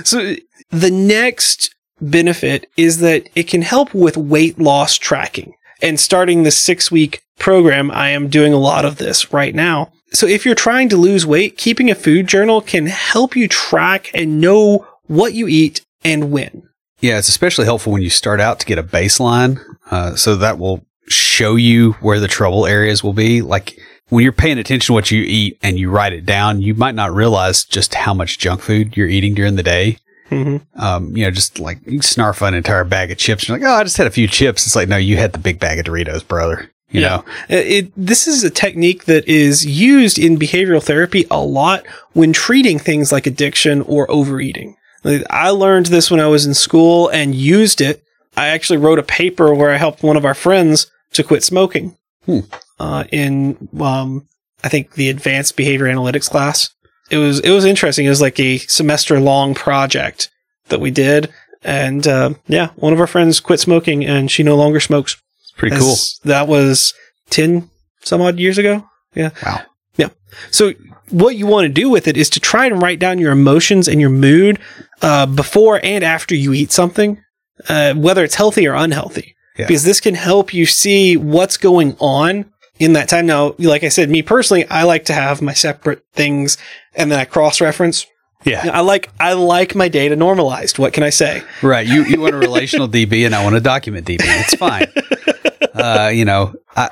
So the next benefit is that it can help with weight loss tracking. And starting the six week program, I am doing a lot of this right now. So if you're trying to lose weight, keeping a food journal can help you track and know what you eat and when. yeah. It's especially helpful when you start out to get a baseline. Uh, so that will show you where the trouble areas will be. Like, when you're paying attention to what you eat and you write it down, you might not realize just how much junk food you're eating during the day. Mm-hmm. um, you know, just like you snarf an entire bag of chips. You're like, oh, I just had a few chips. It's like, no, you had the big bag of Doritos, brother. You Yeah. know, It, this is a technique that is used in behavioral therapy a lot when treating things like addiction or overeating. Like, I learned this when I was in school and used it. I actually wrote a paper where I helped one of our friends to quit smoking Hmm. uh, in, um, I think the advanced behavior analytics class. It was it was interesting. It was like a semester long project that we did, and uh, yeah, one of our friends quit smoking, and she no longer smokes. it's pretty cool. That was 10 some odd years ago. Yeah. Wow. Yeah. So what you want to do with it is to try and write down your emotions and your mood uh, before and after you eat something, uh, whether it's healthy or unhealthy, Yeah. because this can help you see what's going on in that time. Now, like I said, me personally, I like to have my separate things and then I cross reference Yeah. I like I like my data normalized. What can I say? Right. You you want a relational DB and I want a document DB. It's fine. Uh, you know, I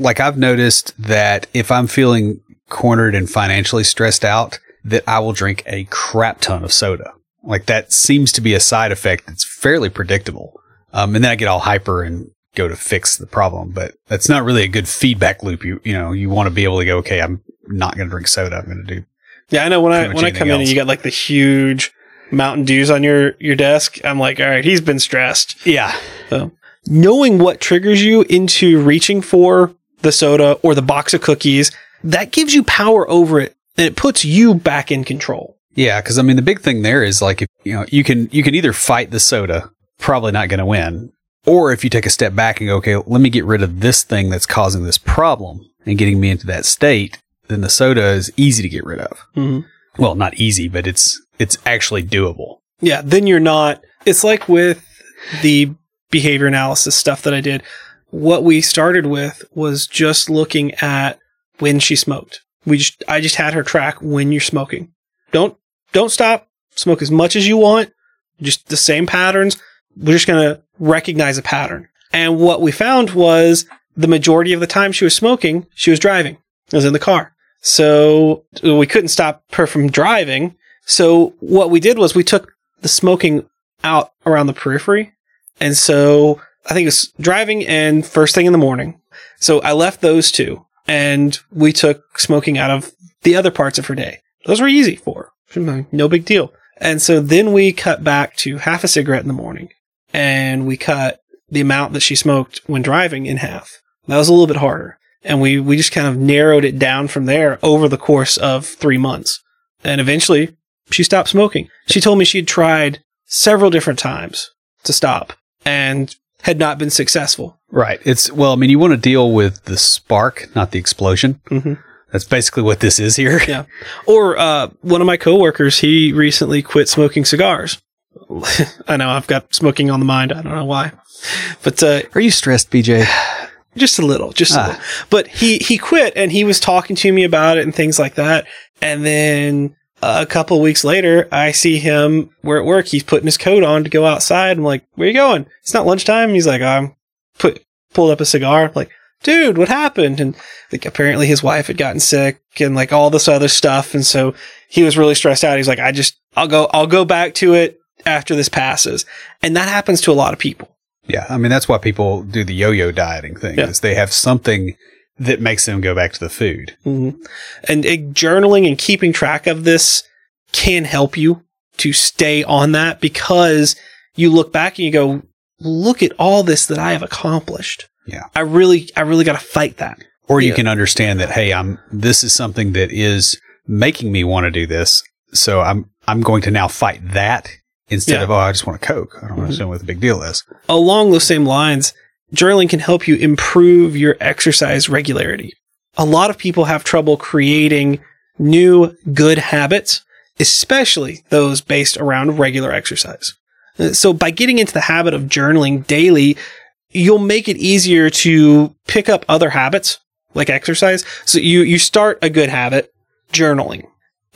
like I've noticed that if I'm feeling cornered and financially stressed out, that I will drink a crap ton of soda. Like that seems to be a side effect that's fairly predictable. Um, and then I get all hyper and go to fix the problem, but that's not really a good feedback loop. You, you know, you want to be able to go, okay, I'm not going to drink soda. I'm going to do Yeah, I know when I when I come in and you got like the huge Mountain Dews on your your desk, I'm like, all right, he's been stressed. Yeah. So knowing what triggers you into reaching for the soda or the box of cookies, that gives you power over it and it puts you back in control. Yeah, because I mean the big thing there is like if you know you can you can either fight the soda, probably not going to win, or if you take a step back and go, okay, let me get rid of this thing that's causing this problem and getting me into that state, then the soda is easy to get rid of. Mm-hmm. Well, not easy, but it's it's actually doable. Yeah, then you're not. It's like with the behavior analysis stuff that I did. What we started with was just looking at when she smoked. We just, I just had her track when you're smoking. Don't, don't stop. Smoke as much as you want. Just the same patterns. We're just going to recognize a pattern. And what we found was the majority of the time she was smoking, she was driving. It was in the car. So we couldn't stop her from driving. So what we did was we took the smoking out around the periphery. And so I think it was driving and first thing in the morning. So I left those two and we took smoking out of the other parts of her day. Those were easy for her. No big deal. And so then we cut back to half a cigarette in the morning and we cut the amount that she smoked when driving in half. That was a little bit harder. And we, we just kind of narrowed it down from there over the course of three months. And eventually she stopped smoking. She told me she had tried several different times to stop and had not been successful. Right. It's well, I mean, you want to deal with the spark, not the explosion. Mm-hmm. That's basically what this is here. Yeah. Or uh, one of my coworkers, he recently quit smoking cigars. I know I've got smoking on the mind. I don't know why, but uh, Are you stressed, BJ? just a little, just a Ah. little. But he he quit and he was talking to me about it and things like that. And then uh, a couple of weeks later, I see him. We're at work. He's putting his coat on to go outside. I'm like, "Where are you going? It's not lunchtime." He's like, "I'm put pulled up a cigar." I'm like, dude, what happened? And like apparently his wife had gotten sick and like all this other stuff, and so he was really stressed out. He's like, "I just I'll go I'll go back to it after this passes," and that happens to a lot of people. Yeah, I mean that's why people do the yo-yo dieting thing. Yeah. Is they have something that makes them go back to the food. hmm And uh, journaling and keeping track of this can help you to stay on that because you look back and you go, look at all this that I have accomplished. Yeah. I really, I really got to fight that. Or you Yeah. can understand that hey, I'm this is something that is making me want to do this, so I'm I'm going to now fight that instead Yeah. of oh I just want a coke. I don't Mhm. understand what the big deal is. Along those same lines, journaling can help you improve your exercise regularity. A lot of people have trouble creating new good habits, especially those based around regular exercise. Uh, So by getting into the habit of journaling daily, you'll make it easier to pick up other habits like exercise. So you, you start a good habit, journaling,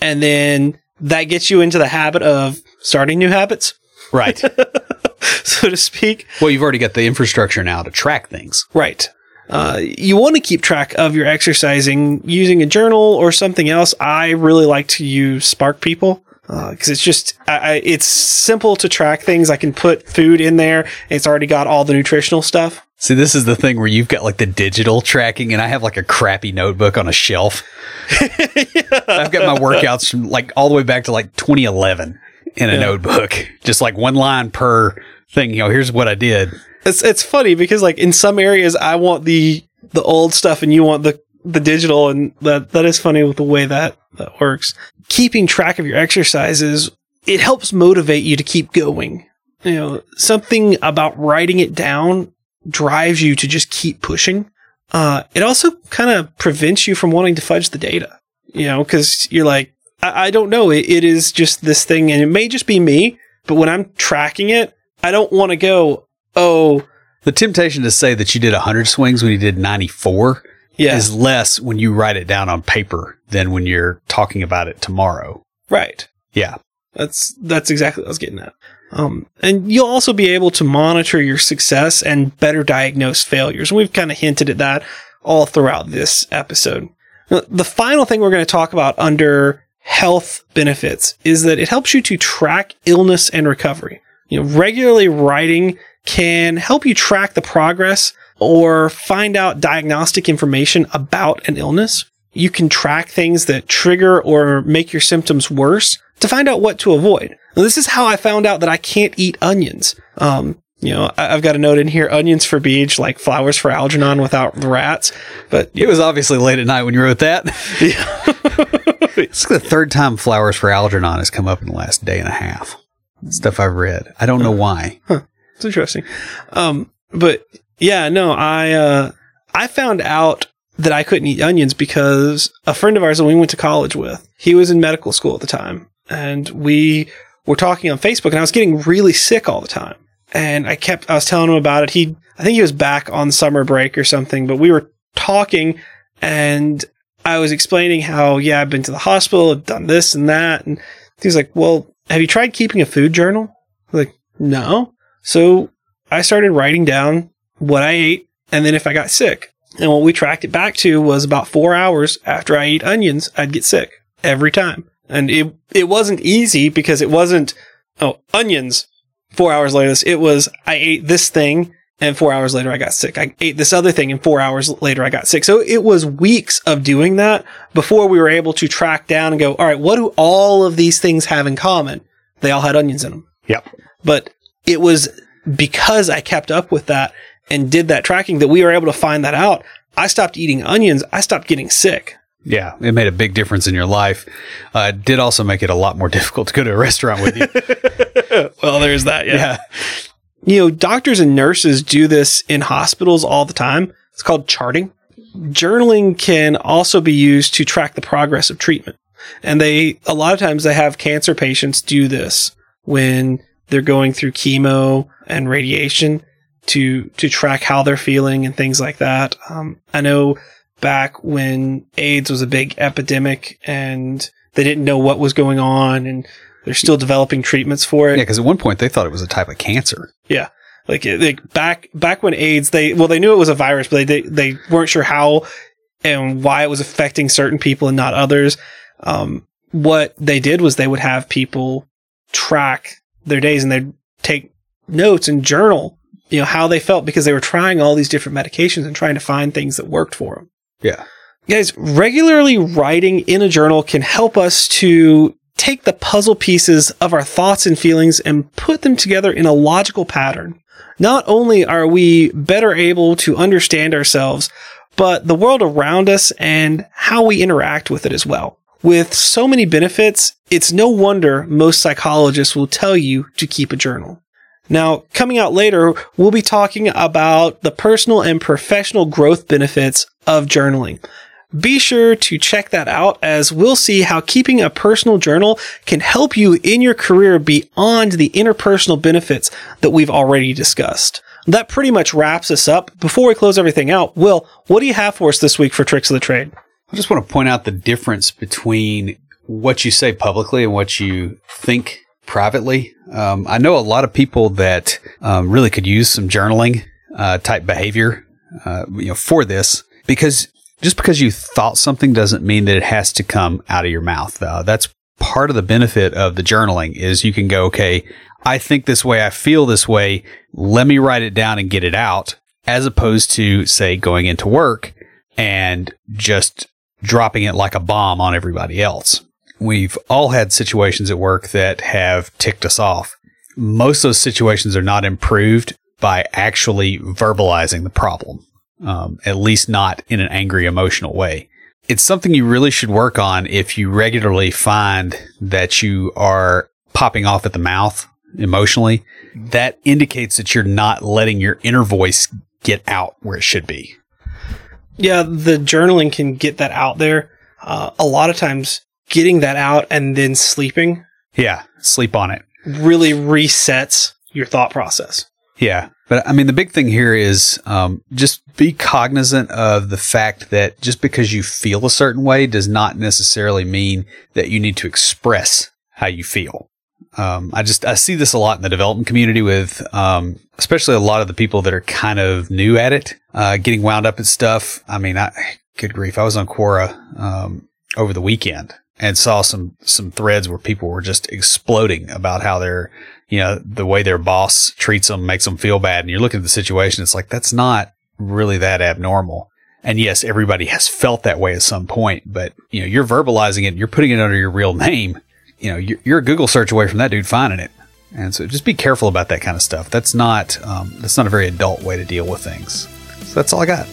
and then that gets you into the habit of starting new habits, Right. so to speak. well, you've already got the infrastructure now to track things. Right. Uh, you want to keep track of your exercising using a journal or something else. I really like to use Spark People because it's just I, I, it's simple to track things. I can put food in there. It's already got all the nutritional stuff. See, this is the thing where you've got like the digital tracking, and I have like a crappy notebook on a shelf. I've got my workouts from like all the way back to like 2011 in a Yeah. notebook, just like one line per thing. You know, here's what I did. It's it's funny because like in some areas I want the the old stuff and you want the the digital and that that is funny with the way that that works. Keeping track of your exercises it helps motivate you to keep going. You know, something about writing it down drives you to just keep pushing. Uh, it also kind of prevents you from wanting to fudge the data, you know, because you're like, I, I don't know, it, it is just this thing, and it may just be me, but when I'm tracking it, I don't want to go, oh, The temptation to say that you did 100 swings when you did 94 yeah, is less when you write it down on paper than when you're talking about it tomorrow. right. Yeah. That's that's exactly what I was getting at. Um, and you'll also be able to monitor your success and better diagnose failures. We've kind of hinted at that all throughout this episode. The final thing we're going to talk about under health benefits is that it helps you to track illness and recovery. You know, regularly writing can help you track the progress or find out diagnostic information about an illness. You can track things that trigger or make your symptoms worse to find out what to avoid. Now, this is how I found out that I can't eat onions. Um, you know, I- I've got a note in here: onions for beach, like flowers for Algernon without the rats. But It was obviously late at night when you wrote that. it's the third time Flowers for Algernon has come up in the last day and a half. Stuff I've read. I don't know why. It's interesting. Um, but yeah, no, I, uh, I found out that I couldn't eat onions because a friend of ours that we went to college with, he was in medical school at the time and we were talking on Facebook and I was getting really sick all the time. And I kept, I was telling him about it. He, I think he was back on summer break or something, but we were talking and I was explaining how, yeah, I've been to the hospital, I've done this and that. And he's like, well, have you tried keeping a food journal? I was like, no. So I started writing down what I ate and then if I got sick. And what we tracked it back to was about four hours after I ate onions, I'd get sick every time. And it, it wasn't easy because it wasn't, oh, onions. Four hours later, it was, I ate this thing and four hours later I got sick. I ate this other thing and four hours later I got sick. So it was weeks of doing that before we were able to track down and go, all right, what do all of these things have in common? They all had onions in them. Yep. But it was because I kept up with that and did that tracking that we were able to find that out. I stopped eating onions. I stopped getting sick. Yeah, it made a big difference in your life. Uh, it did also make it a lot more difficult to go to a restaurant with you. Well, there's that. yeah. You know, doctors and nurses do this in hospitals all the time. It's called charting. Journaling can also be used to track the progress of treatment. And they, a lot of times they have cancer patients do this when they're going through chemo and radiation to, to track how they're feeling and things like that. Um, I know back when AIDS was a big epidemic and they didn't know what was going on and they're still developing treatments for it. Yeah, because at one point they thought it was a type of cancer. Yeah. Like, like back, back when AIDS, they, well, they knew it was a virus, but they, they weren't sure how and why it was affecting certain people and not others. Um, what they did was they would have people track their days and they'd take notes and journal, you know, how they felt because they were trying all these different medications and trying to find things that worked for them. Yeah. Guys, regularly writing in a journal can help us to take the puzzle pieces of our thoughts and feelings and put them together in a logical pattern. Not only are we better able to understand ourselves, but the world around us and how we interact with it as well. With so many benefits, it's no wonder most psychologists will tell you to keep a journal. Now, coming out later, we'll be talking about the personal and professional growth benefits of journaling. Be sure to check that out as we'll see how keeping a personal journal can help you in your career beyond the interpersonal benefits that we've already discussed. That pretty much wraps us up. Before we close everything out, Will, what do you have for us this week for Tricks of the Trade? I just want to point out the difference between what you say publicly and what you think privately. Um, I know a lot of people that um, really could use some journaling uh, type behavior, uh, you know, for this because just because you thought something doesn't mean that it has to come out of your mouth. Uh, that's part of the benefit of the journaling is you can go, okay, I think this way, I feel this way. Let me write it down and get it out, as opposed to say going into work and just dropping it like a bomb on everybody else. We've all had situations at work that have ticked us off. Most of those situations are not improved by actually verbalizing the problem, um, at least not in an angry, emotional way. It's something you really should work on if you regularly find that you are popping off at the mouth emotionally. That indicates that you're not letting your inner voice get out where it should be. Yeah, the journaling can get that out there. Uh, a lot of times, getting that out and then sleeping Yeah, sleep on it. really resets your thought process. Yeah. But I mean, the big thing here is um, just be cognizant of the fact that just because you feel a certain way does not necessarily mean that you need to express how you feel. Um, I just I see this a lot in the development community with, um, especially a lot of the people that are kind of new at it, uh, getting wound up at stuff. I mean, I good grief, I was on Quora um, over the weekend and saw some some threads where people were just exploding about how they're, you know, the way their boss treats them makes them feel bad. And you're looking at the situation, it's like that's not really that abnormal. And yes, everybody has felt that way at some point, but you know, you're verbalizing it, you're putting it under your real name you know, you're, you're, a Google search away from that dude finding it. And so just be careful about that kind of stuff. That's not, um, that's not a very adult way to deal with things. So that's all I got.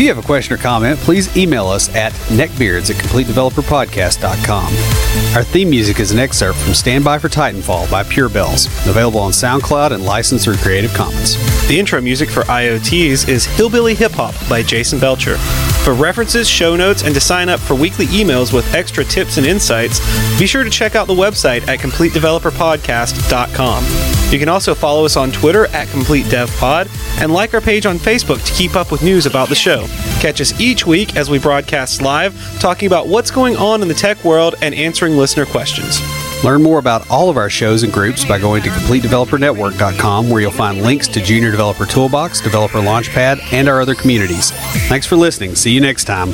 If you have a question or comment, please email us at neckbeards at completedeveloperpodcast.com. Our theme music is an excerpt from Stand By for Titanfall by Pure Bells, available on SoundCloud and licensed through Creative Commons. The intro music for IoTs is Hillbilly Hip Hop by Jason Belcher. For references, show notes, and to sign up for weekly emails with extra tips and insights, be sure to check out the website at CompleteDeveloperPodcast.com. You can also follow us on Twitter at CompleteDevPod and like our page on Facebook to keep up with news about the show. Catch us each week as we broadcast live, talking about what's going on in the tech world and answering listener questions. Learn more about all of our shows and groups by going to CompleteDeveloperNetwork.com, where you'll find links to Junior Developer Toolbox, Developer Launchpad, and our other communities. Thanks for listening. See you next time.